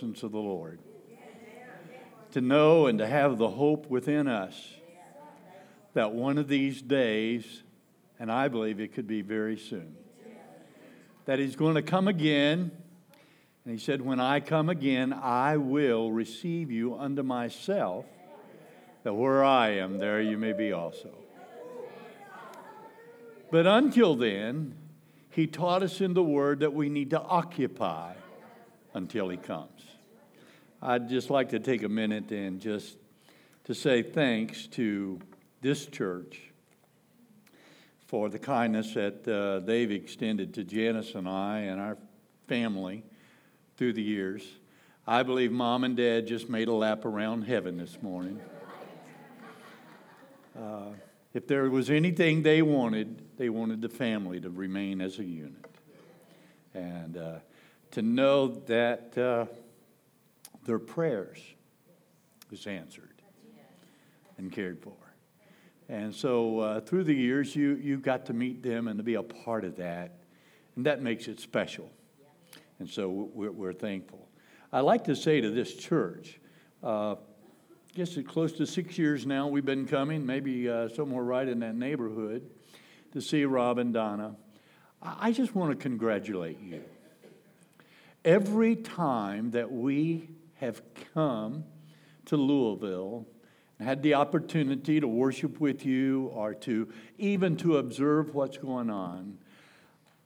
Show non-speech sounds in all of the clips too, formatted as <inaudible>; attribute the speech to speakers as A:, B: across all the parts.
A: presence of the Lord. To know and to have the hope within us that one of these days, and I believe it could be very soon, that He's going to come again. And He said, When I come again, I will receive you unto myself, that where I am, there you may be also. But until then, He taught us in the Word that we need to occupy until He comes. I'd just like to take a minute and just to say thanks to this church for the kindness that uh, they've extended to Janice and I and our family through the years. I believe mom and dad just made a lap around heaven this morning. <laughs> Uh, if there was anything they wanted, they wanted the family to remain as a unit. And uh, to know that uh, their prayers was answered and cared for. And so uh, through the years, you, you got to meet them and to be a part of that. And that makes it special. And so we're, we're thankful. I like to say to this church, uh, I guess it's close to six years now we've been coming, maybe uh, somewhere right in that neighborhood, to see Rob and Donna. I just want to congratulate you. Every time that we have come to Louisville and had the opportunity to worship with you or to even to observe what's going on,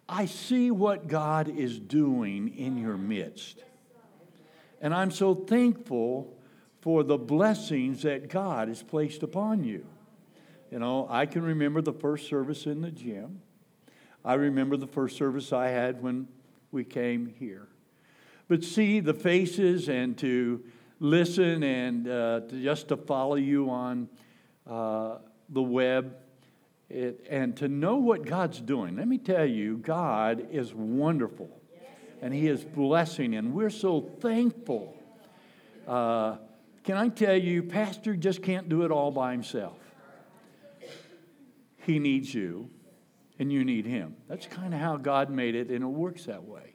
A: I see what God is doing in your midst. And I'm so thankful for the blessings that God has placed upon you. You know, I can remember the first service in the gym. I remember the first service I had when we came here. But see the faces and to listen and uh, to just to follow you on uh, the web it, and to know what God's doing. Let me tell you, God is wonderful and He is blessing, and we're so thankful. Uh, can I tell you, Pastor just can't do it all by himself. He needs you, and you need him. That's kind of how God made it, and it works that way.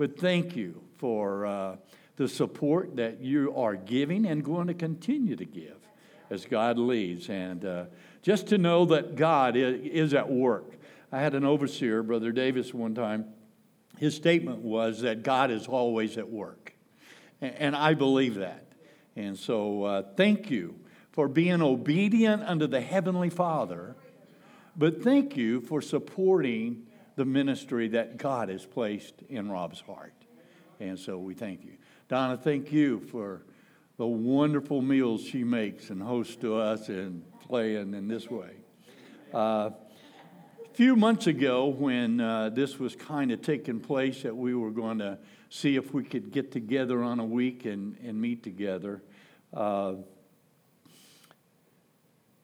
A: But thank you for uh, the support that you are giving and going to continue to give as God leads. And uh, just to know that God is at work. I had an overseer, Brother Davis, one time. His statement was that God is always at work. And I believe that. And so uh, thank you for being obedient unto the Heavenly Father. But thank you for supporting the ministry that God has placed in Rob's heart. And so we thank you. Donna, thank you for the wonderful meals she makes and hosts to us and playing in this way. Uh, a few months ago, when uh, this was kind of taking place, that we were going to see if we could get together on a week and, and meet together, uh,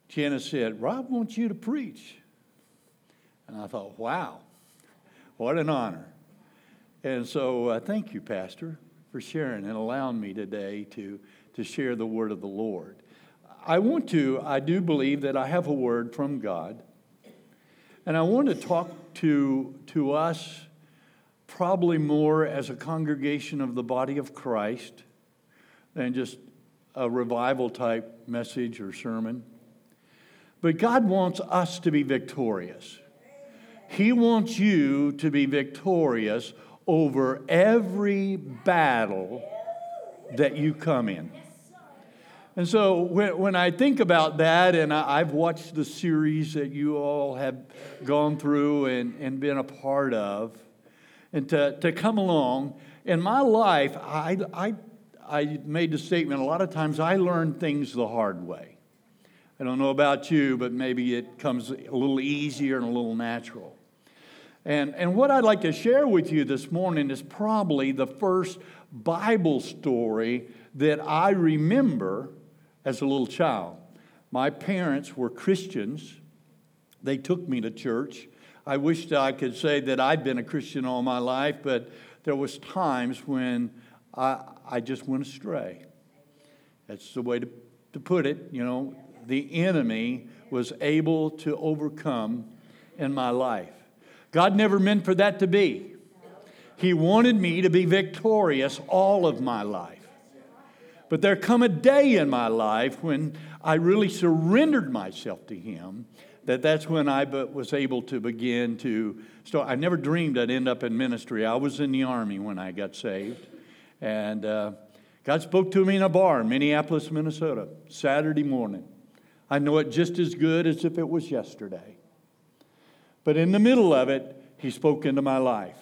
A: Janice said, Rob wants you to preach. And I thought, wow, what an honor. And so, uh, thank you, Pastor, for sharing and allowing me today to, to share the word of the Lord. I want to, I do believe that I have a word from God. And I want to talk to, to us probably more as a congregation of the body of Christ than just a revival type message or sermon. But God wants us to be victorious. He wants you to be victorious over every battle that you come in. And so when, when I think about that, and I, have watched the series that you all have gone through and, and been a part of, and to, to come along, in my life, I, I, I made the statement a lot of times I learn things the hard way. I don't know about you, but maybe it comes a little easier and a little natural. And, and what I'd like to share with you this morning is probably the first Bible story that I remember as a little child. My parents were Christians. They took me to church. I wished I could say that I'd been a Christian all my life, but there was times when I, I just went astray. That's the way to, to put it. You know, the enemy was able to overcome in my life. God never meant for that to be. He wanted me to be victorious all of my life. But there come a day in my life when I really surrendered myself to Him that that's when I was able to begin to start. I never dreamed I'd end up in ministry. I was in the Army when I got saved. And uh, God spoke to me in a bar in Minneapolis, Minnesota, Saturday morning. I know it just as good as if it was yesterday. But in the middle of it, He spoke into my life.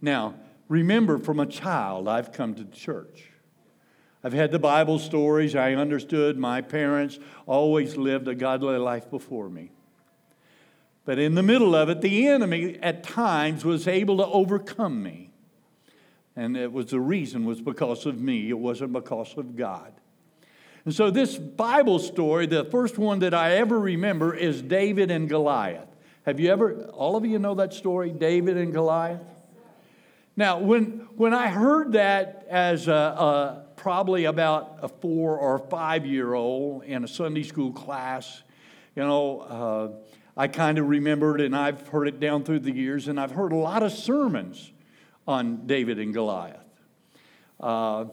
A: Now, remember, from a child, I've come to church. I've had the Bible stories. I understood my parents always lived a godly life before me. But in the middle of it, the enemy at times was able to overcome me. And it was the reason was because of me. It wasn't because of God. And so this Bible story, the first one that I ever remember is David and Goliath. Have you ever, all of you know that story, David and Goliath? Now, when, when I heard that as a, a probably about a four or five year old in a Sunday school class, you know, uh, I kind of remembered, and I've heard it down through the years, and I've heard a lot of sermons on David and Goliath. Uh,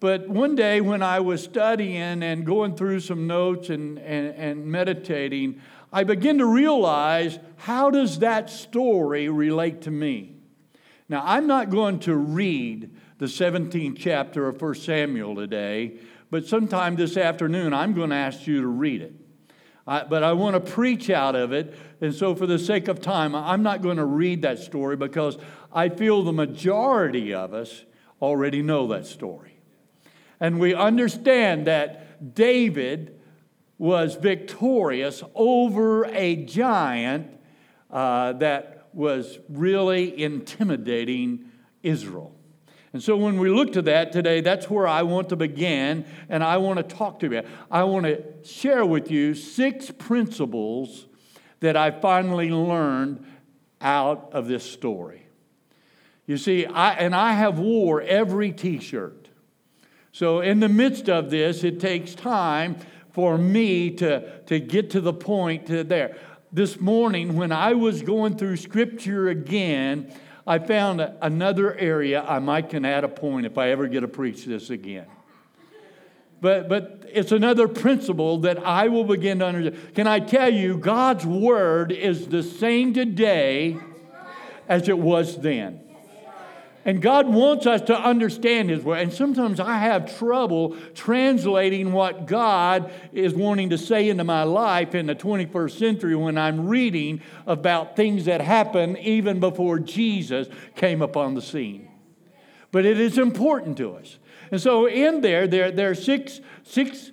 A: but one day when I was studying and going through some notes and, and, and meditating, I begin to realize how does that story relate to me? Now, I'm not going to read the 17th chapter of 1 Samuel today, but sometime this afternoon I'm going to ask you to read it. I, but I want to preach out of it. And so, for the sake of time, I'm not going to read that story because I feel the majority of us already know that story. And we understand that David was victorious over a giant uh, that was really intimidating Israel. And so when we look to that today, that's where I want to begin, and I want to talk to you. I want to share with you six principles that I finally learned out of this story. You see, I, and I have wore every t-shirt. So in the midst of this, it takes time for me to, to get to the point to there. This morning, when I was going through scripture again, I found another area I might can add a point if I ever get to preach this again. But, but it's another principle that I will begin to understand. Can I tell you, God's word is the same today as it was then. And God wants us to understand His word. And sometimes I have trouble translating what God is wanting to say into my life in the 21st century when I'm reading about things that happened even before Jesus came upon the scene. But it is important to us. And so in there, there, there are six, six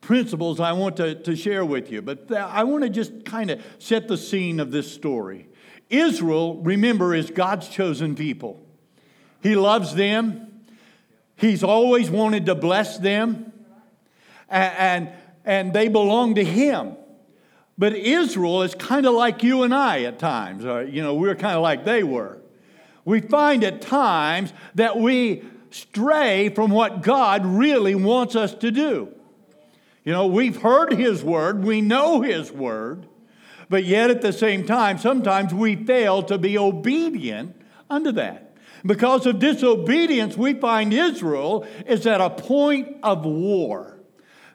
A: principles I want to, to share with you. But I want to just kind of set the scene of this story. Israel, remember, is God's chosen people. He loves them. He's always wanted to bless them. And, and, and they belong to Him. But Israel is kind of like you and I at times. Or, you know, we're kind of like they were. We find at times that we stray from what God really wants us to do. You know, we've heard His word, we know His word, but yet at the same time, sometimes we fail to be obedient unto that. Because of disobedience, we find Israel is at a point of war.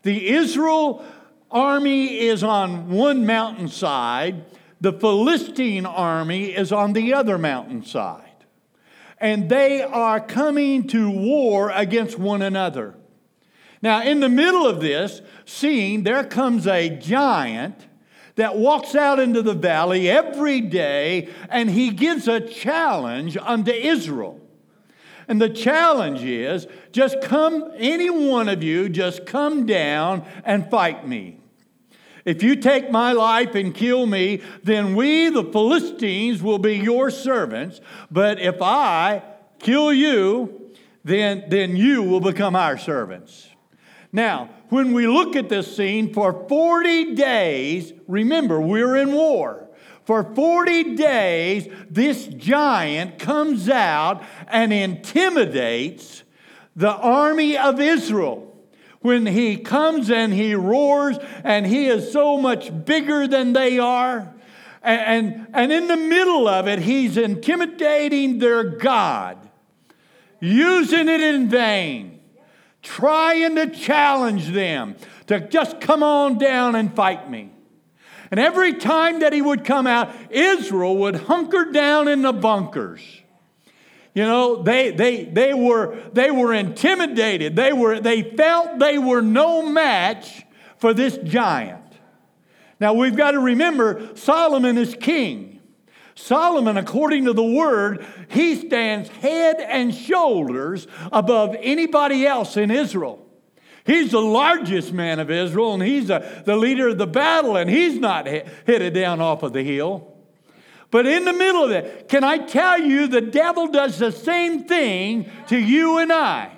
A: The Israel army is on one mountainside, the Philistine army is on the other mountainside. And they are coming to war against one another. Now, in the middle of this scene, there comes a giant that walks out into the valley every day and he gives a challenge unto Israel. And the challenge is just come, any one of you, just come down and fight me. If you take my life and kill me, then we, the Philistines, will be your servants. But if I kill you, then, then you will become our servants. Now, when we look at this scene, for 40 days, remember, we're in war. For 40 days, this giant comes out and intimidates the army of Israel. When he comes and he roars, and he is so much bigger than they are, And, and in the middle of it, he's intimidating their God, using it in vain, trying to challenge them to just come on down and fight me. And every time that he would come out, Israel would hunker down in the bunkers. You know, they, they, they, were, they were intimidated. They, were, they felt they were no match for this giant. Now we've got to remember Solomon is king. Solomon, according to the word, he stands head and shoulders above anybody else in Israel. He's the largest man of Israel, and he's a, the leader of the battle, and he's not headed down off of the hill. But in the middle of it, can I tell you, the devil does the same thing to you and I.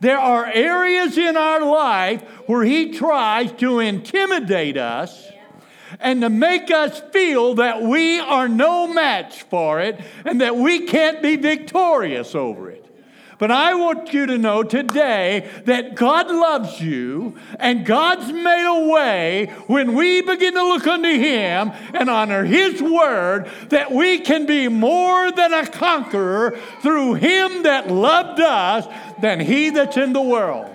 A: There are areas in our life where he tries to intimidate us and to make us feel that we are no match for it and that we can't be victorious over it. But I want you to know today that God loves you and God's made a way when we begin to look unto Him and honor His word that we can be more than a conqueror through Him that loved us than He that's in the world.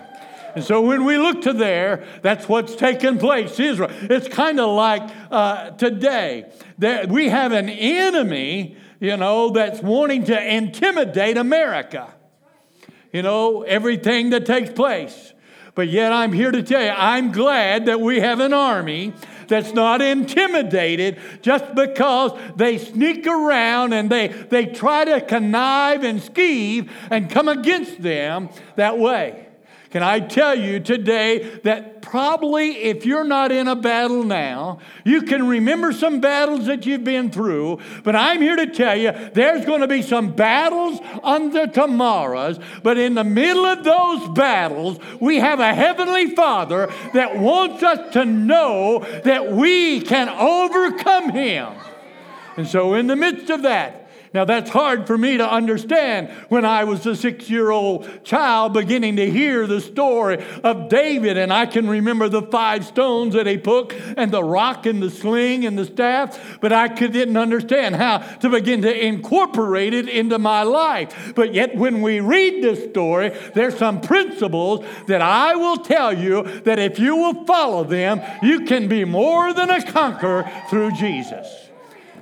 A: And so when we look to there, that's what's taken place. Israel. It's kind of like uh, today. that we have an enemy, you know, that's wanting to intimidate America. You know, everything that takes place. But yet I'm here to tell you, I'm glad that we have an army that's not intimidated just because they sneak around and they, they try to connive and skeeve and come against them that way. Can I tell you today that probably if you're not in a battle now, you can remember some battles that you've been through, but I'm here to tell you there's going to be some battles the tomorrows, but in the middle of those battles, we have a heavenly Father that wants us to know that we can overcome him. And so in the midst of that, now, that's hard for me to understand when I was a six year old child beginning to hear the story of David. And I can remember the five stones that he took, and the rock, and the sling, and the staff. But I didn't understand how to begin to incorporate it into my life. But yet, when we read this story, there's some principles that I will tell you that if you will follow them, you can be more than a conqueror through Jesus.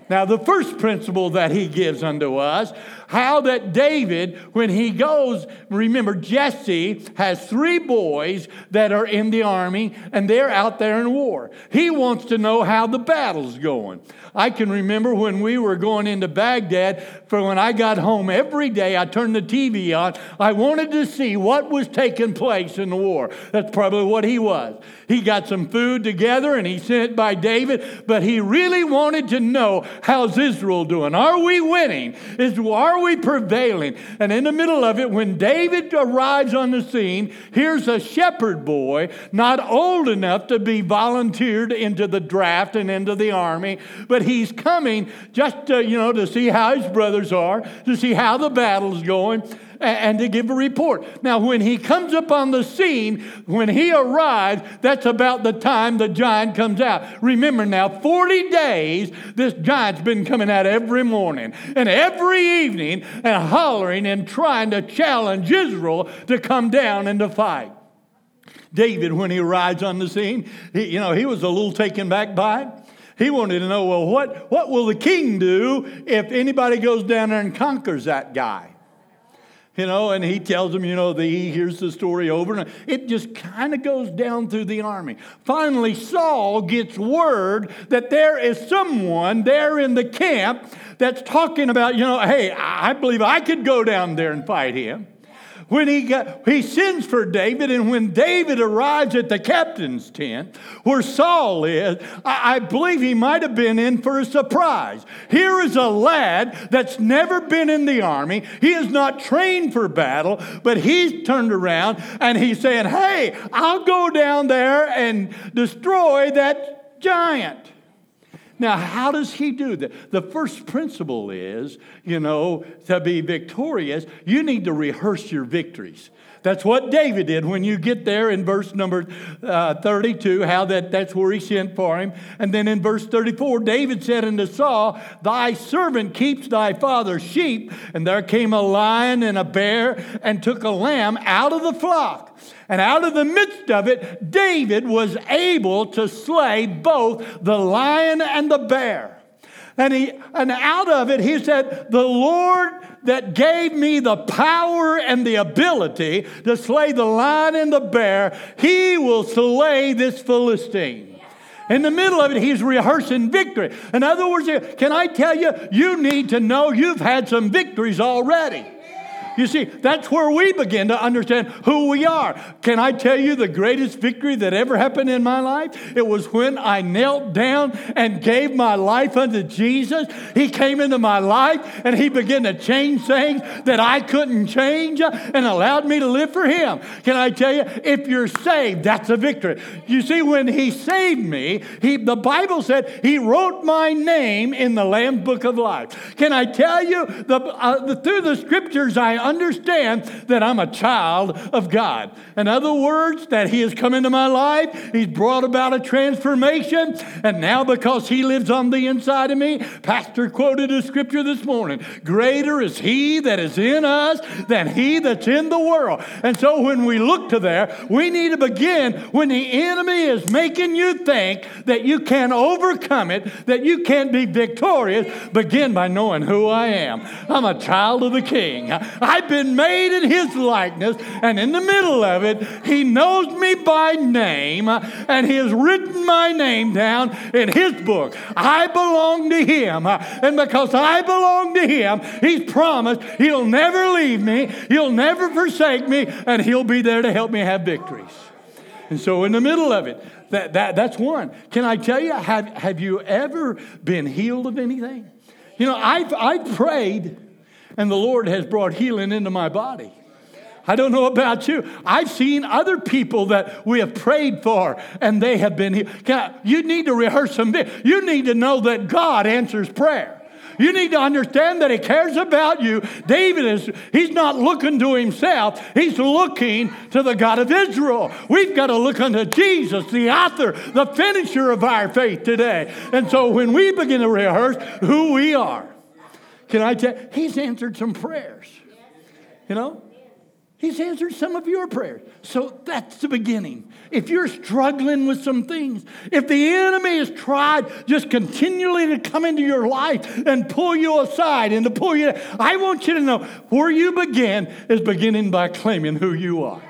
A: Now, the first principle that he gives unto us, how that David, when he goes, remember, Jesse has three boys that are in the army and they're out there in war. He wants to know how the battle's going. I can remember when we were going into Baghdad, for when I got home every day, I turned the TV on. I wanted to see what was taking place in the war. That's probably what he was. He got some food together and he sent it by David, but he really wanted to know how's Israel doing? Are we winning? Is, are we prevailing? And in the middle of it, when David arrives on the scene, here's a shepherd boy, not old enough to be volunteered into the draft and into the army, but he's coming just to, you know, to see how his brothers are, to see how the battle's going, and to give a report. Now, when he comes up on the scene, when he arrives, that's about the time the giant comes out. Remember now, 40 days, this giant's been coming out every morning and every evening and hollering and trying to challenge Israel to come down and to fight. David, when he arrives on the scene, he, you know, he was a little taken back by it. He wanted to know, well, what, what will the king do if anybody goes down there and conquers that guy? You know, and he tells them, you know, the, he hears the story over, and it just kind of goes down through the army. Finally, Saul gets word that there is someone there in the camp that's talking about, you know, hey, I believe I could go down there and fight him when he, got, he sends for David, and when David arrives at the captain's tent where Saul is, I, I believe he might have been in for a surprise. Here is a lad that's never been in the army. He is not trained for battle, but he's turned around and he's saying, Hey, I'll go down there and destroy that giant. Now, how does he do that? The first principle is, you know, to be victorious, you need to rehearse your victories. That's what David did when you get there in verse number uh, 32, how that, that's where he sent for him. And then in verse 34, David said unto Saul, Thy servant keeps thy father's sheep. And there came a lion and a bear and took a lamb out of the flock. And out of the midst of it, David was able to slay both the lion and the bear. And, he, and out of it, he said, The Lord that gave me the power and the ability to slay the lion and the bear, he will slay this Philistine. In the middle of it, he's rehearsing victory. In other words, can I tell you, you need to know you've had some victories already. You see, that's where we begin to understand who we are. Can I tell you the greatest victory that ever happened in my life? It was when I knelt down and gave my life unto Jesus. He came into my life and He began to change things that I couldn't change and allowed me to live for Him. Can I tell you, if you're saved, that's a victory. You see, when He saved me, he, the Bible said He wrote my name in the Lamb's Book of Life. Can I tell you, the, uh, the, through the scriptures, I understand that I'm a child of God. In other words, that He has come into my life, He's brought about a transformation, and now because He lives on the inside of me, Pastor quoted a scripture this morning Greater is He that is in us than He that's in the world. And so when we look to there, we need to begin when the enemy is making you think that you can overcome it, that you can't be victorious, begin by knowing who I am. I'm a child of the King. I've been made in His likeness, and in the middle of it, He knows me by name, and He has written my name down in His book. I belong to Him, and because I belong to Him, He's promised He'll never leave me, He'll never forsake me, and He'll be there to help me have victories. And so, in the middle of it, that, that, that's one. Can I tell you, have, have you ever been healed of anything? You know, I've, I've prayed and the Lord has brought healing into my body. I don't know about you. I've seen other people that we have prayed for and they have been healed. You need to rehearse some. You need to know that God answers prayer. You need to understand that He cares about you. David is, he's not looking to himself, he's looking to the God of Israel. We've got to look unto Jesus, the author, the finisher of our faith today. And so when we begin to rehearse who we are, can I tell he's answered some prayers. You know? He's answered some of your prayers. So that's the beginning. If you're struggling with some things, if the enemy has tried just continually to come into your life and pull you aside and to pull you, I want you to know where you begin is beginning by claiming who you are.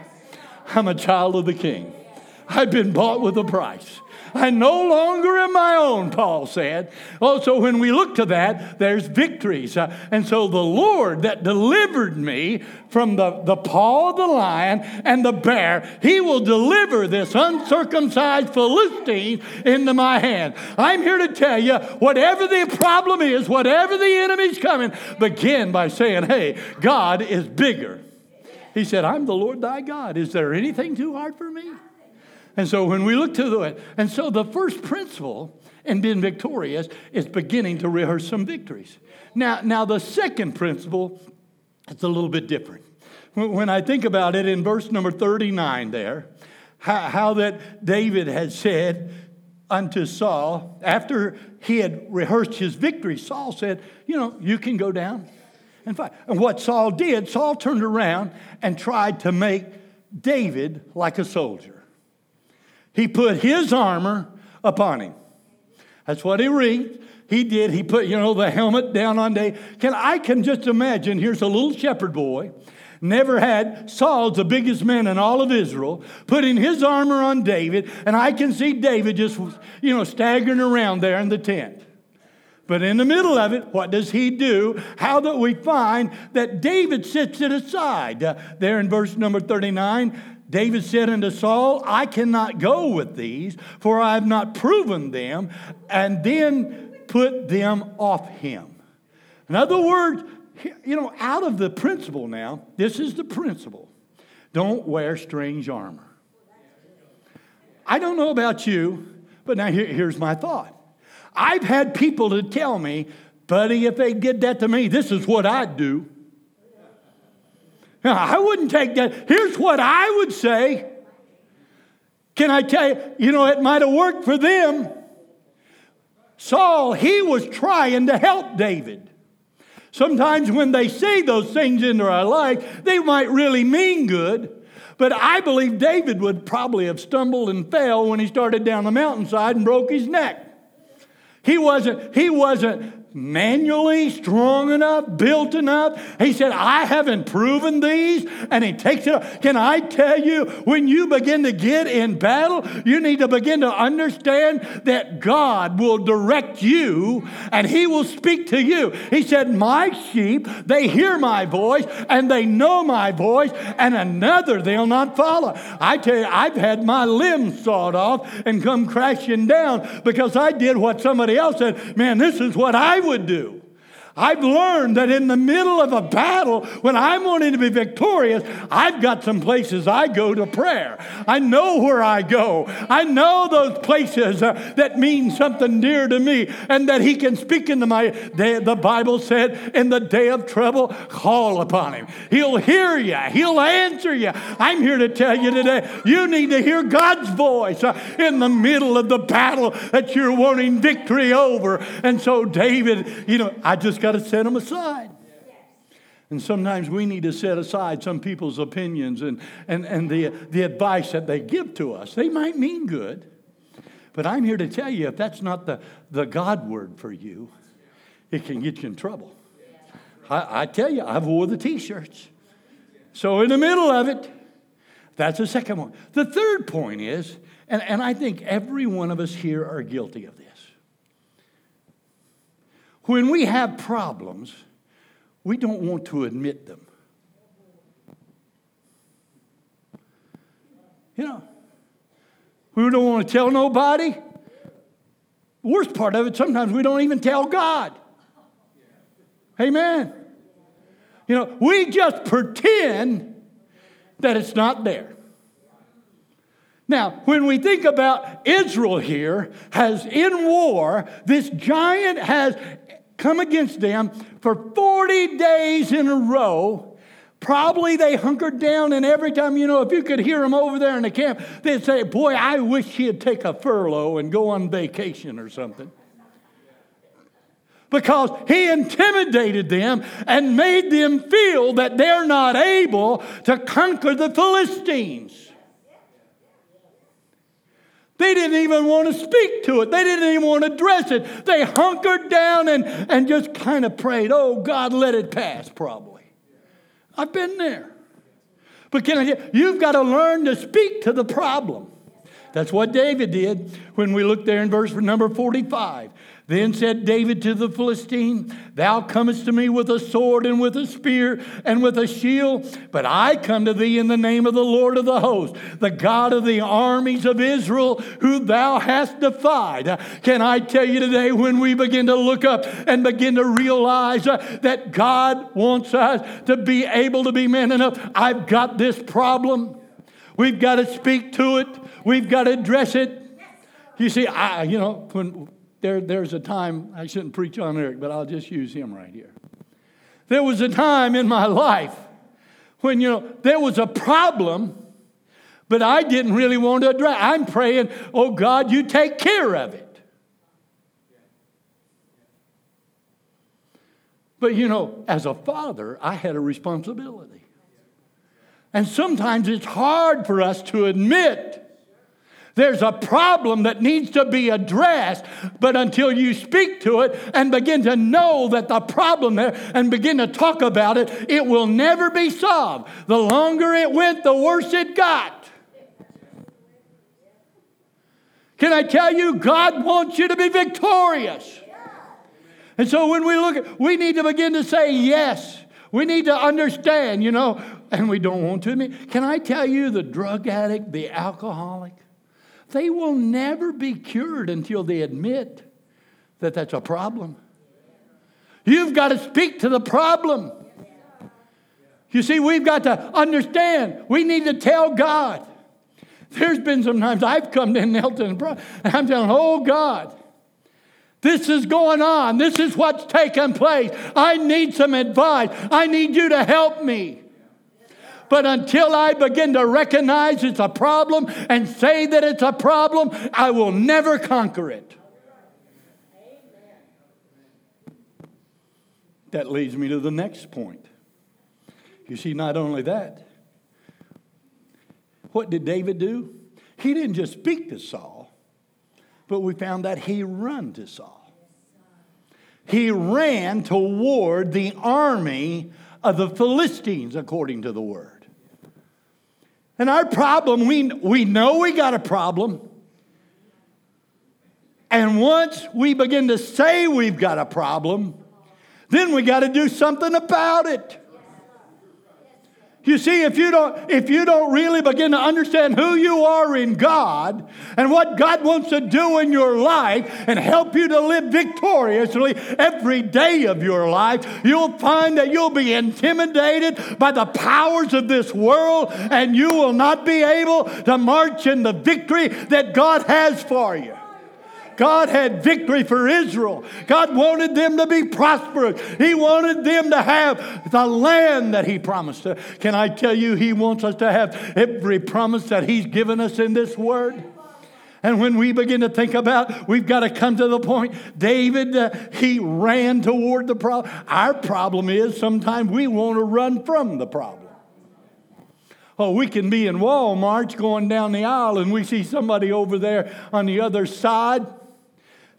A: I'm a child of the King. I've been bought with a price. I no longer am my own, Paul said. Also, when we look to that, there's victories. Uh, and so the Lord that delivered me from the, the paw of the lion and the bear, he will deliver this uncircumcised Philistine into my hand. I'm here to tell you whatever the problem is, whatever the enemy's coming, begin by saying, Hey, God is bigger. He said, I'm the Lord thy God. Is there anything too hard for me? And so when we look to the and so the first principle in being victorious is beginning to rehearse some victories. Now, now the second principle, it's a little bit different. When I think about it in verse number 39 there, how, how that David had said unto Saul, after he had rehearsed his victory, Saul said, You know, you can go down and fight. And what Saul did, Saul turned around and tried to make David like a soldier. He put his armor upon him. That's what he read. He did. He put, you know, the helmet down on David. Can I can just imagine? Here's a little shepherd boy, never had Saul's the biggest man in all of Israel, putting his armor on David, and I can see David just, you know, staggering around there in the tent. But in the middle of it, what does he do? How that we find that David sits it aside. Uh, there in verse number 39, David said unto Saul, I cannot go with these, for I have not proven them, and then put them off him. In other words, you know, out of the principle now, this is the principle don't wear strange armor. I don't know about you, but now here, here's my thought. I've had people to tell me, buddy, if they did that to me, this is what I'd do. <laughs> I wouldn't take that. Here's what I would say. Can I tell you, you know, it might have worked for them. Saul, he was trying to help David. Sometimes when they say those things into our life, they might really mean good. But I believe David would probably have stumbled and fell when he started down the mountainside and broke his neck. He wasn't, he wasn't manually strong enough, built enough. He said, I haven't proven these. And he takes it. Can I tell you, when you begin to get in battle, you need to begin to understand that God will direct you and he will speak to you. He said, My sheep, they hear my voice and they know my voice, and another they'll not follow. I tell you, I've had my limbs sawed off and come crashing down because I did what somebody else said. Man, this is what I would do. I've learned that in the middle of a battle, when I'm wanting to be victorious, I've got some places I go to prayer. I know where I go. I know those places uh, that mean something dear to me and that He can speak into my day. The Bible said, in the day of trouble, call upon Him. He'll hear you, He'll answer you. I'm here to tell you today, you need to hear God's voice uh, in the middle of the battle that you're wanting victory over. And so, David, you know, I just got to set them aside. And sometimes we need to set aside some people's opinions and, and, and the, the advice that they give to us. They might mean good, but I'm here to tell you if that's not the, the God word for you, it can get you in trouble. I, I tell you, I've wore the t shirts. So, in the middle of it, that's the second one. The third point is, and, and I think every one of us here are guilty of this. When we have problems, we don't want to admit them. You know, we don't want to tell nobody. Worst part of it, sometimes we don't even tell God. Amen. You know, we just pretend that it's not there. Now, when we think about Israel here, has in war, this giant has come against them for 40 days in a row. Probably they hunkered down, and every time, you know, if you could hear them over there in the camp, they'd say, Boy, I wish he'd take a furlough and go on vacation or something. Because he intimidated them and made them feel that they're not able to conquer the Philistines. They didn't even want to speak to it. They didn't even want to address it. They hunkered down and, and just kind of prayed, oh, God, let it pass, probably. I've been there. But can I tell you, you've got to learn to speak to the problem. That's what David did when we look there in verse number 45. Then said David to the Philistine, Thou comest to me with a sword and with a spear and with a shield, but I come to thee in the name of the Lord of the hosts, the God of the armies of Israel, who thou hast defied. Can I tell you today, when we begin to look up and begin to realize uh, that God wants us to be able to be man enough, I've got this problem. We've got to speak to it. We've got to address it. You see, I, you know, when there, there's a time, I shouldn't preach on Eric, but I'll just use him right here. There was a time in my life when, you know, there was a problem, but I didn't really want to address I'm praying, oh God, you take care of it. But, you know, as a father, I had a responsibility. And sometimes it's hard for us to admit there's a problem that needs to be addressed, but until you speak to it and begin to know that the problem there and begin to talk about it, it will never be solved. The longer it went, the worse it got. Can I tell you, God wants you to be victorious. And so when we look we need to begin to say yes. We need to understand, you know, and we don't want to. Can I tell you, the drug addict, the alcoholic, they will never be cured until they admit that that's a problem. You've got to speak to the problem. You see, we've got to understand. We need to tell God. There's been some times I've come to Nelton and I'm telling, oh God, this is going on. This is what's taking place. I need some advice. I need you to help me. But until I begin to recognize it's a problem and say that it's a problem, I will never conquer it. That leads me to the next point. You see, not only that, what did David do? He didn't just speak to Saul, but we found that he ran to Saul. He ran toward the army of the Philistines, according to the word. And our problem, we, we know we got a problem. And once we begin to say we've got a problem, then we got to do something about it. You see, if you don't, if you don't really begin to understand who you are in God and what God wants to do in your life and help you to live victoriously every day of your life, you'll find that you'll be intimidated by the powers of this world and you will not be able to march in the victory that God has for you. God had victory for Israel. God wanted them to be prosperous. He wanted them to have the land that He promised. Can I tell you, He wants us to have every promise that He's given us in this Word? And when we begin to think about, we've got to come to the point. David, uh, he ran toward the problem. Our problem is sometimes we want to run from the problem. Oh, we can be in Walmart going down the aisle and we see somebody over there on the other side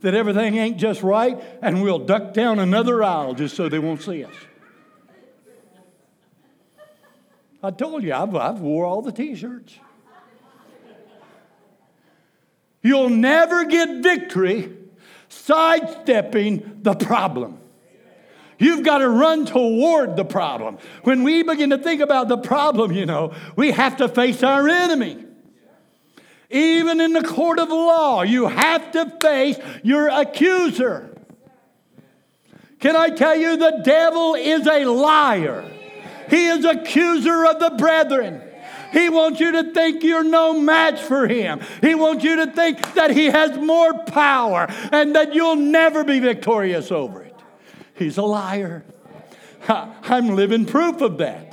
A: that everything ain't just right, and we'll duck down another aisle just so they won't see us. I told you, I've, I've wore all the t-shirts. You'll never get victory sidestepping the problem. You've got to run toward the problem. When we begin to think about the problem, you know, we have to face our enemy. Even in the court of law, you have to face your accuser. Can I tell you, the devil is a liar. He is accuser of the brethren. He wants you to think you're no match for him. He wants you to think that he has more power and that you'll never be victorious over it. He's a liar. I'm living proof of that.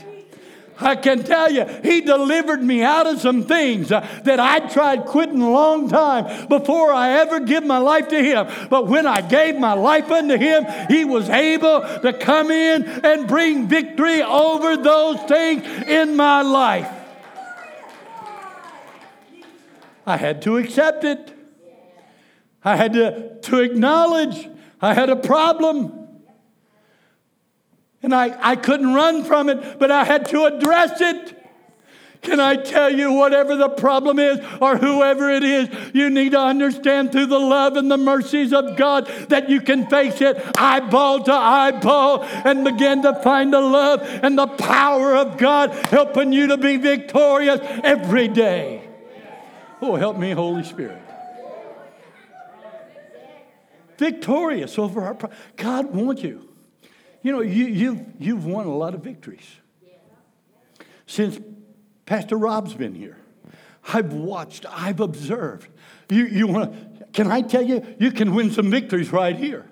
A: I can tell you, He delivered me out of some things uh, that I tried quitting a long time before I ever give my life to Him. But when I gave my life unto Him, He was able to come in and bring victory over those things in my life. I had to accept it. I had to, to acknowledge I had a problem. And I, I couldn't run from it, but I had to address it. Can I tell you, whatever the problem is, or whoever it is, you need to understand through the love and the mercies of God that you can face it eyeball to eyeball and begin to find the love and the power of God helping you to be victorious every day. Oh, help me, Holy Spirit. Victorious over our. God wants you. You know, you, you've, you've won a lot of victories. Since Pastor Rob's been here, I've watched, I've observed. You, you want can I tell you, you can win some victories right here.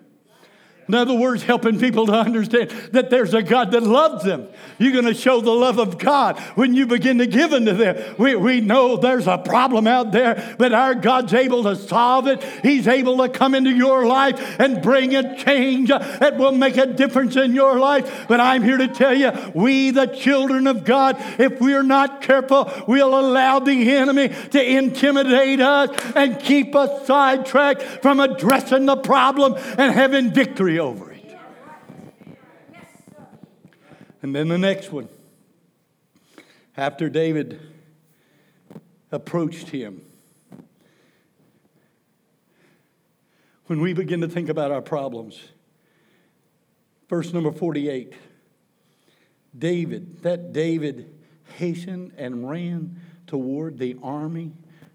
A: In other words, helping people to understand that there's a God that loves them. You're going to show the love of God when you begin to give unto them. We, we know there's a problem out there, but our God's able to solve it. He's able to come into your life and bring a change that will make a difference in your life. But I'm here to tell you, we, the children of God, if we're not careful, we'll allow the enemy to intimidate us and keep us sidetracked from addressing the problem and having victory victory over it. And then the next one. After David approached him, when we begin to think about our problems, verse number 48 David, that David hastened and ran toward the army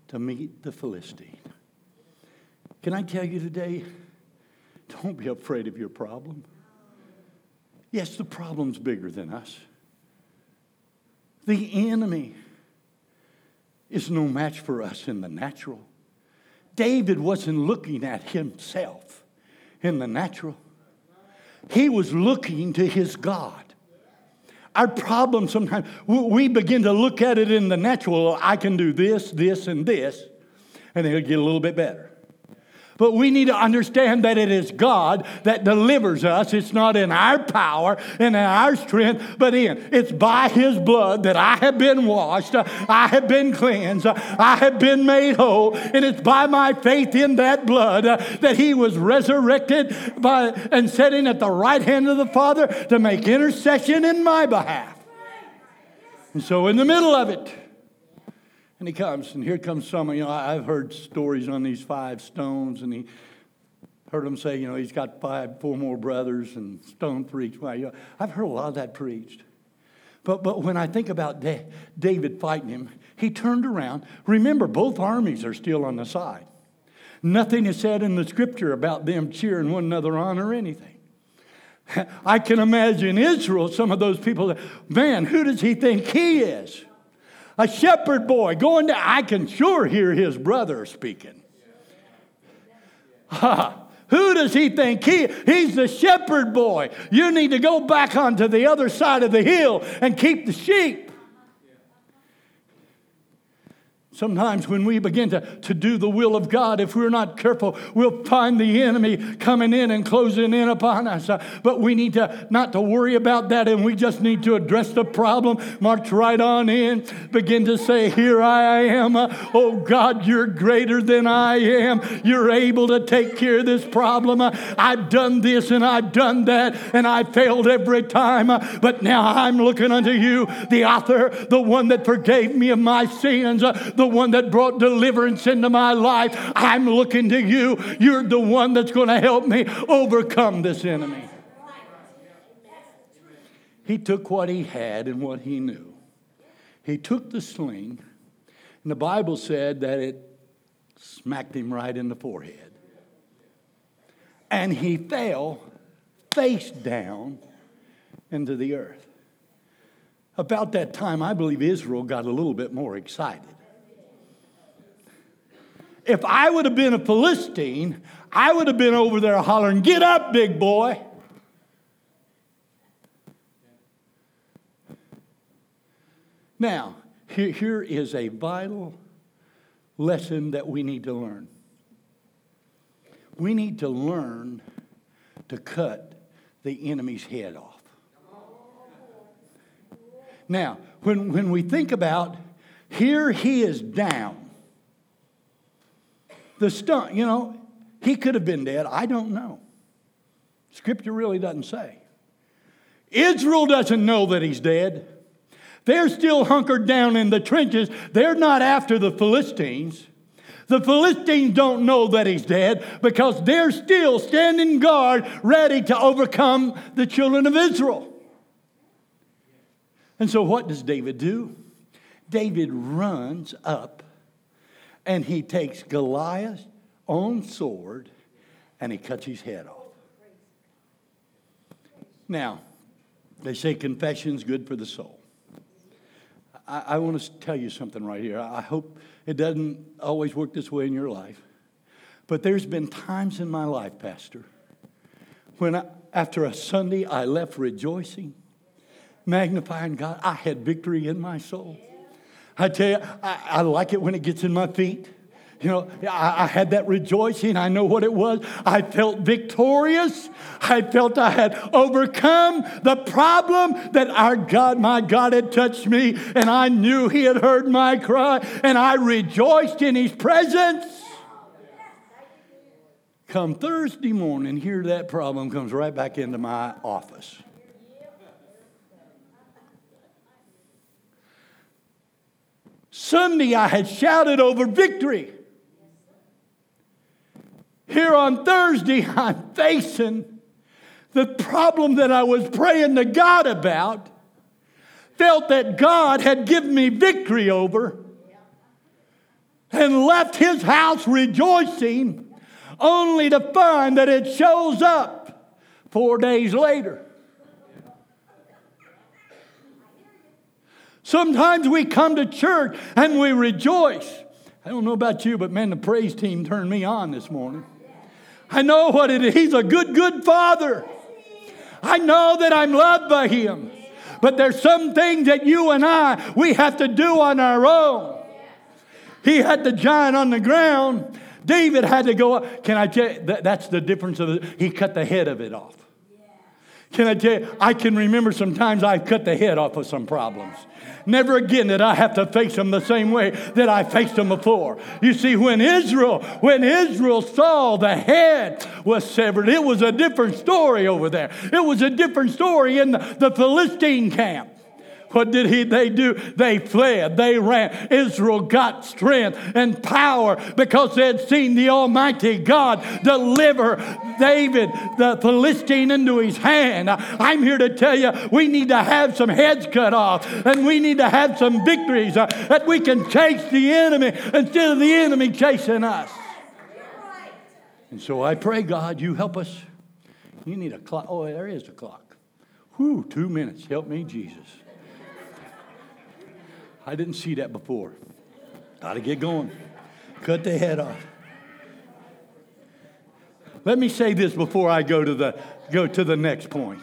A: to meet the Philistine. Can I tell you today? Don't be afraid of your problem. Yes, the problem's bigger than us. The enemy is no match for us in the natural. David wasn't looking at himself in the natural, he was looking to his God. our problem sometimes, we begin to look at it in the natural. I can do this, this, and this, and it'll get a little bit better. But we need to understand that it is God that delivers us. It's not in our power and in our strength, but in. It's by His blood that I have been washed, I have been cleansed, I have been made whole, and it's by my faith in that blood that He was resurrected by and sitting at the right hand of the Father to make intercession in my behalf. And so, in the middle of it, and he comes, and here comes some. You know, I've heard stories on these five stones, and he heard him say, you know, he's got five, four more brothers, and stone for each one. You know, I've heard a lot of that preached. But, but when I think about David fighting him, he turned around. Remember, both armies are still on the side. Nothing is said in the scripture about them cheering one another on or anything. <laughs> I can imagine Israel, some of those people, man, who does he think he is? A shepherd boy going to, I can sure hear his brother speaking. Ha! Who does he think he? He's the shepherd boy. You need to go back onto the other side of the hill and keep the sheep. Sometimes when we begin to, to do the will of God, if we're not careful, we'll find the enemy coming in and closing in upon us. Uh, but we need to not to worry about that and we just need to address the problem, march right on in, begin to say, Here I am. Uh, oh God, you're greater than I am. You're able to take care of this problem. Uh, I've done this and I've done that and I failed every time. But now I'm looking unto you, the author, the one that forgave me of my sins, uh, the one that brought deliverance into my life. I'm looking to you. You're the one that's going to help me overcome this enemy. He took what he had and what he knew. He took the sling, and the Bible said that it smacked him right in the forehead. And he fell face down into the earth. About that time, I believe Israel got a little bit more excited if I would have been a Philistine, I would have been over there hollering, Get up, big boy. Now, here, here is a vital lesson that we need to learn. We need to learn to cut the enemy's head off. Now, when, when we think about here he is down, the stunt, you know, he could have been dead. I don't know. Scripture really doesn't say. Israel doesn't know that he's dead. They're still hunkered down in the trenches. They're not after the Philistines. The Philistines don't know that he's dead because they're still standing guard, ready to overcome the children of Israel. And so, what does David do? David runs up and he takes Goliath's own sword and he cuts his head off. Now, they say confession's good for the soul. I, I want to tell you something right here. I hope it doesn't always work this way in your life. But there's been times in my life, Pastor, when I, after a Sunday I left rejoicing, magnifying God. I had victory in my soul. I tell you, I, I like it when it gets in my feet. You know, I, I, had that rejoicing. I know what it was. I felt victorious. I felt I had overcome the problem that our God, my God, had touched me. And I knew He had heard my cry. And I rejoiced in His presence. Come Thursday morning, here that problem comes right back into my office. Sunday, I had shouted over victory. Here on Thursday, <laughs> I'm facing the problem that I was praying to God about, felt that God had given me victory over, and left his house rejoicing, only to find that it shows up four days later. Sometimes we come to church and we rejoice. I don't know about you, but man, the praise team turned me on this morning. I know what it is. He's a good, good father. I know that I'm loved by him. But there's some things that you and I, we have to do on our own. He had the giant on the ground. David had to go up. Can I tell you, that, that's the difference of it. He cut the head of it off. Can I tell you, I can remember sometimes I cut the head off of some problems. Never again did I have to face them the same way that I faced them before. You see, when Israel, when Israel saw the head was severed, it was a different story over there. It was a different story in the, the Philistine camp. What did he, they do? They fled, they ran. Israel got strength and power because they had seen the Almighty God deliver David, the Philistine, into his hand. I'm here to tell you we need to have some heads cut off and we need to have some victories uh, that we can chase the enemy instead of the enemy chasing us. And so I pray, God, you help us. You need a clock. Oh, there is a clock. Whew, two minutes. Help me, Jesus. I didn't see that before. Got to get going. Cut the head off. Let me say this before I go to the, go to the next point.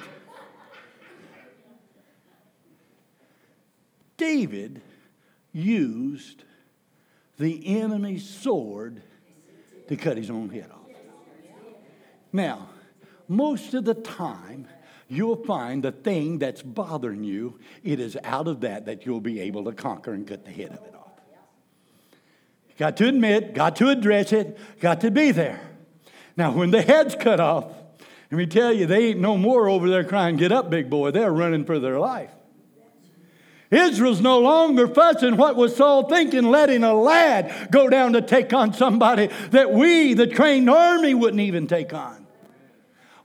A: David used the enemy's sword to cut his own head off. Now, most of the time, you'll find the thing that's bothering you, it is out of that that you'll be able to conquer and cut the head of it off. Got to admit, got to address it, got to be there. Now, when the head's cut off, let me tell you, they ain't no more over there crying, Get up, big boy. They're running for their life. Israel's no longer fussing. What was Saul thinking? Letting a lad go down to take on somebody that we, the trained army, wouldn't even take on.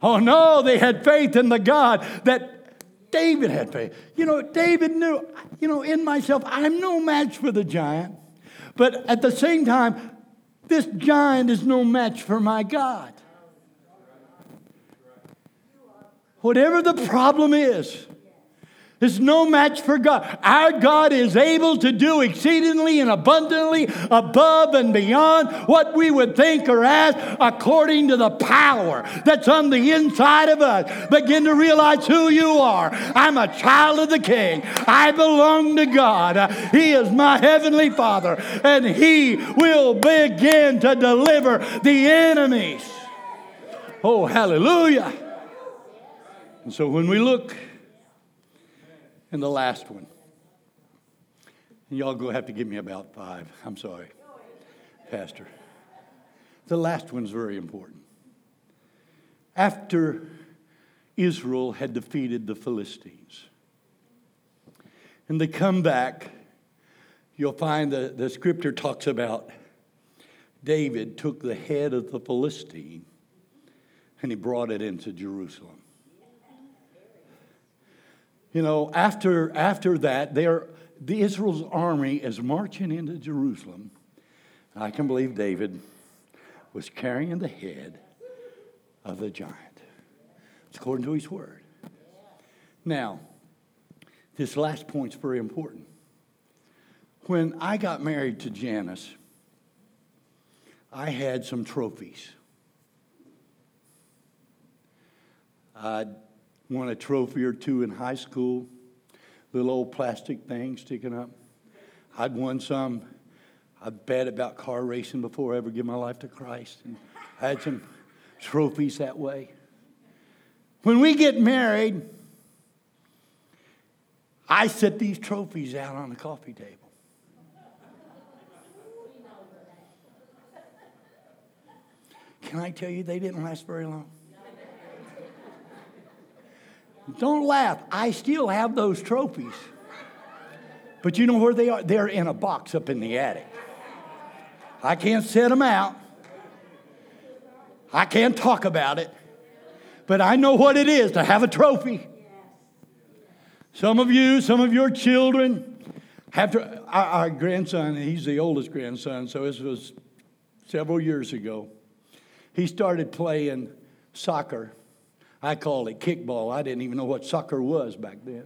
A: Oh no, they had faith in the God that David had faith. You know, David knew, you know, in myself, I'm no match for the giant. But at the same time, this giant is no match for my God. Whatever the problem is, there's no match for God. Our God is able to do exceedingly and abundantly above and beyond what we would think or ask according to the power that's on the inside of us. Begin to realize who you are. I'm a child of the King. I belong to God. He is my heavenly Father, and He will begin to deliver the enemies. Oh, hallelujah. And so when we look and the last one. And y'all go have to give me about five. I'm sorry, Pastor. The last one's very important. After Israel had defeated the Philistines, and they come back, you'll find the, the scripture talks about David took the head of the Philistine and he brought it into Jerusalem. You know, after, after that, the Israel's army is marching into Jerusalem. I can believe David was carrying the head of the giant. It's according to his word. Now, this last point's very important. When I got married to Janice, I had some trophies. Won a trophy or two in high school, little old plastic thing sticking up. I'd won some. I bet about car racing before I ever give my life to Christ. And I had some trophies that way. When we get married, I set these trophies out on the coffee table. Can I tell you, they didn't last very long? Don't laugh. I still have those trophies. But you know where they are? They're in a box up in the attic. I can't set them out. I can't talk about it. But I know what it is to have a trophy. Some of you, some of your children, have to, our, our grandson, he's the oldest grandson, so this was several years ago. He started playing soccer I called it kickball. I didn't even know what soccer was back then.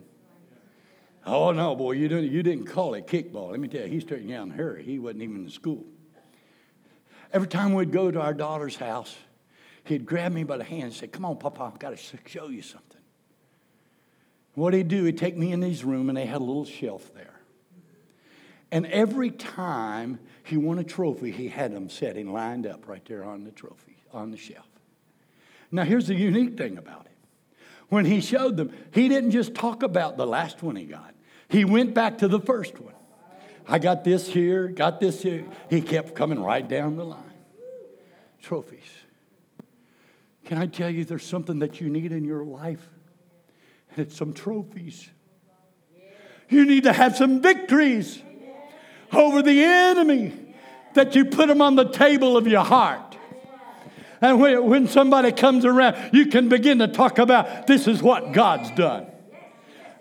A: Oh, no, boy, you didn't, you didn't call it kickball. Let me tell you, he straightened out in a hurry. He wasn't even in school. Every time we'd go to our daughter's house, he'd grab me by the hand and say, Come on, Papa, I've got to show you something. What he'd do, he'd take me in his room, and they had a little shelf there. And every time he won a trophy, he had them setting lined up right there on the trophy, on the shelf. Now, here's the unique thing about it. When he showed them, he didn't just talk about the last one he got, he went back to the first one. I got this here, got this here. He kept coming right down the line. Trophies. Can I tell you there's something that you need in your life? And it's some trophies. You need to have some victories over the enemy that you put them on the table of your heart. And when, when somebody comes around, you can begin to talk about this is what God's done.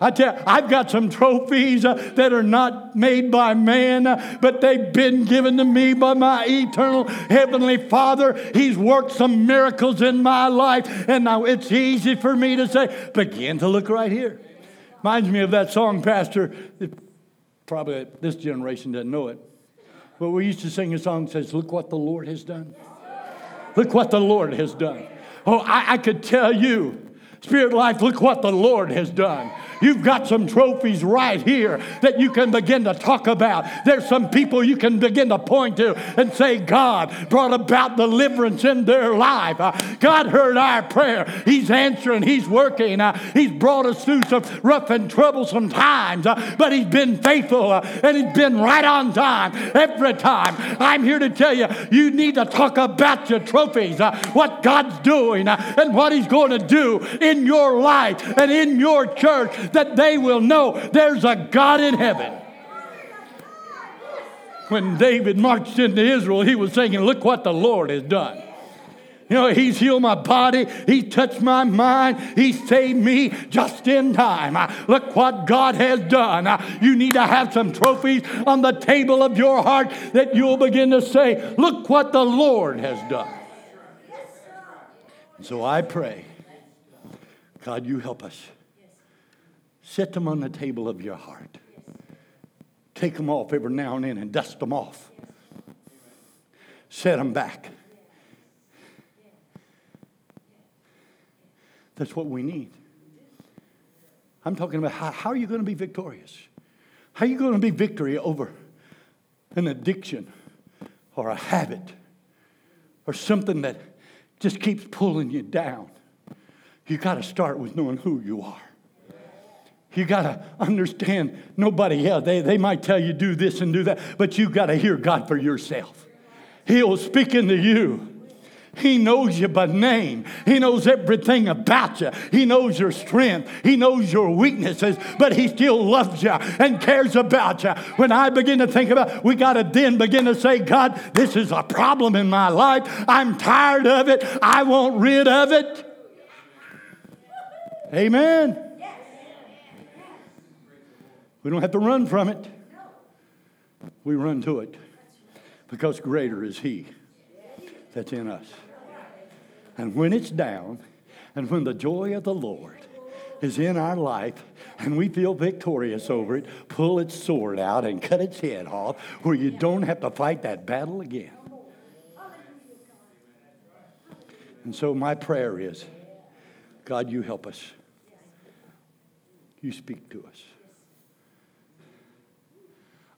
A: I tell you, I've got some trophies uh, that are not made by man, uh, but they've been given to me by my eternal heavenly Father. He's worked some miracles in my life, and now it's easy for me to say, begin to look right here. Reminds me of that song, Pastor. Probably this generation doesn't know it, but we used to sing a song that says, Look what the Lord has done. Look what the Lord has done. Oh, I, I could tell you, Spirit Life, look what the Lord has done. You've got some trophies right here that you can begin to talk about. There's some people you can begin to point to and say, God brought about deliverance in their life. Uh, God heard our prayer. He's answering, He's working. Uh, he's brought us through some rough and troublesome times, uh, but He's been faithful and He's been right on time every time. I'm here to tell you, you need to talk about your trophies, what God's doing, and what He's going to do in your life and in your church that they will know there's a God in heaven. When David marched into Israel, he was saying, Look what the Lord has done. You know, He's healed my body. He touched my mind. He saved me just in time. Ah, look what God has done. Ah, you need to have some trophies on the table of your heart that you'll begin to say, Look what the Lord has done. So I pray, God, you help us. Set them on the table of your heart. Take them off every now and then and dust them off. Set them back. That's what we need. I'm talking about how, how are you going to be victorious? How are you going to be victory over an addiction or a habit or something that just keeps pulling you down? You got to start with knowing who you are. You got to understand nobody else. They, they might tell you do this and do that, but you got to hear God for yourself. He'll speak into you. He knows you by name. He knows everything about you. He knows your strength. He knows your weaknesses, but He still loves you and cares about you. When I begin to think about, we got to then begin to say, God, this is a problem in my life. I'm tired of it. I want rid of it. Amen. We don't have to run from it. We run to it because greater is He that's in us. And when it's down, and when the joy of the Lord is in our life, and we feel victorious over it, pull its sword out and cut its head off where you don't have to fight that battle again. And so, my prayer is God, you help us. You speak to us.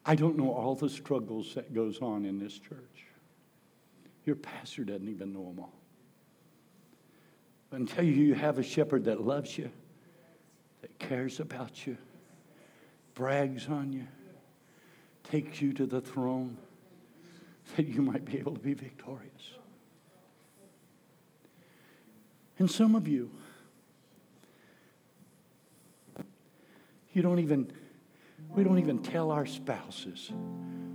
A: I don't know all the struggles that goes on in this church. Your pastor doesn't even know them all. But until you have a shepherd that loves you, that cares about you, brags on you, takes you to the throne, that you might be able to be victorious. And some of you, you don't even we don't even tell our spouses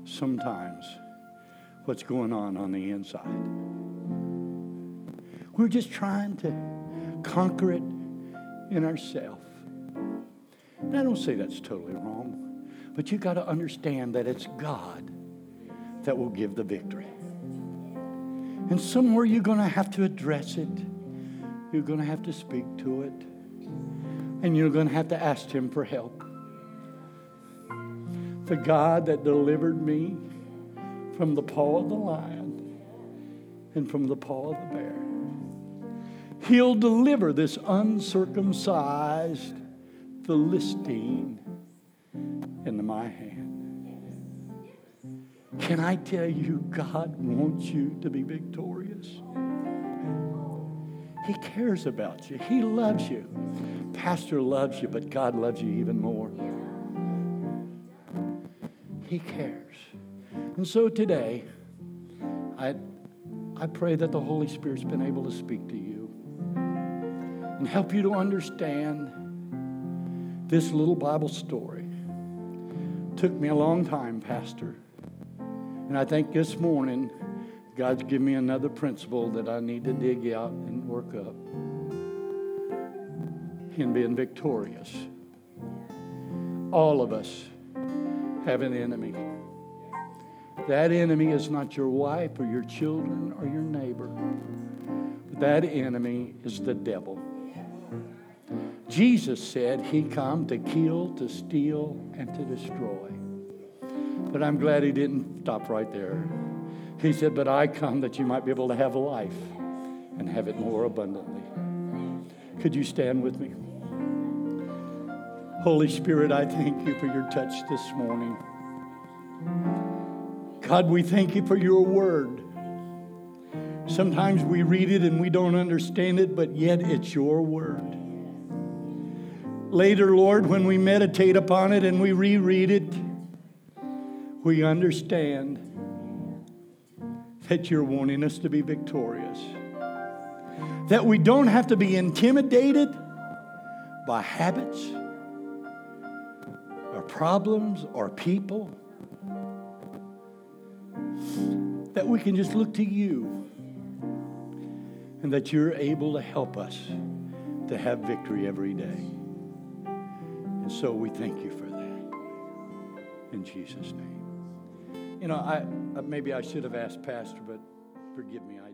A: sometimes what's going on on the inside. We're just trying to conquer it in ourselves. And I don't say that's totally wrong, but you got to understand that it's God that will give the victory. And somewhere you're going to have to address it. You're going to have to speak to it. And you're going to have to ask Him for help the God that delivered me from the paw of the lion and from the paw of the bear. He'll deliver this uncircumcised Philistine into my hand. Can I tell you, God wants you to be victorious? He cares about you, He loves you. Pastor loves you, but God loves you even more. He cares. And so today, I, I pray that the Holy Spirit's been able to speak to you and help you to understand this little Bible story. Took me a long time, Pastor. And I think this morning, God's given me another principle that I need to dig out work up in being victorious. All of us have an enemy. That enemy is not your wife or your children or your neighbor. That enemy is the devil. Jesus said he come to kill, to steal, and to destroy. But I'm glad he didn't stop right there. He said, But I come that you might be able to have life and have it more abundantly. Could you stand with me? Holy Spirit, I thank you for your touch this morning. God, we thank you for your word. Sometimes we read it and we don't understand it, but yet it's your word. Later, Lord, when we meditate upon it and we reread it, we understand that you're wanting us to be victorious. That we don't have to be intimidated by habits or problems or people. That we can just look to you and that you're able to help us to have victory every day. And so we thank you for that. In Jesus' name. You know, I maybe I should have asked Pastor, but forgive me, I.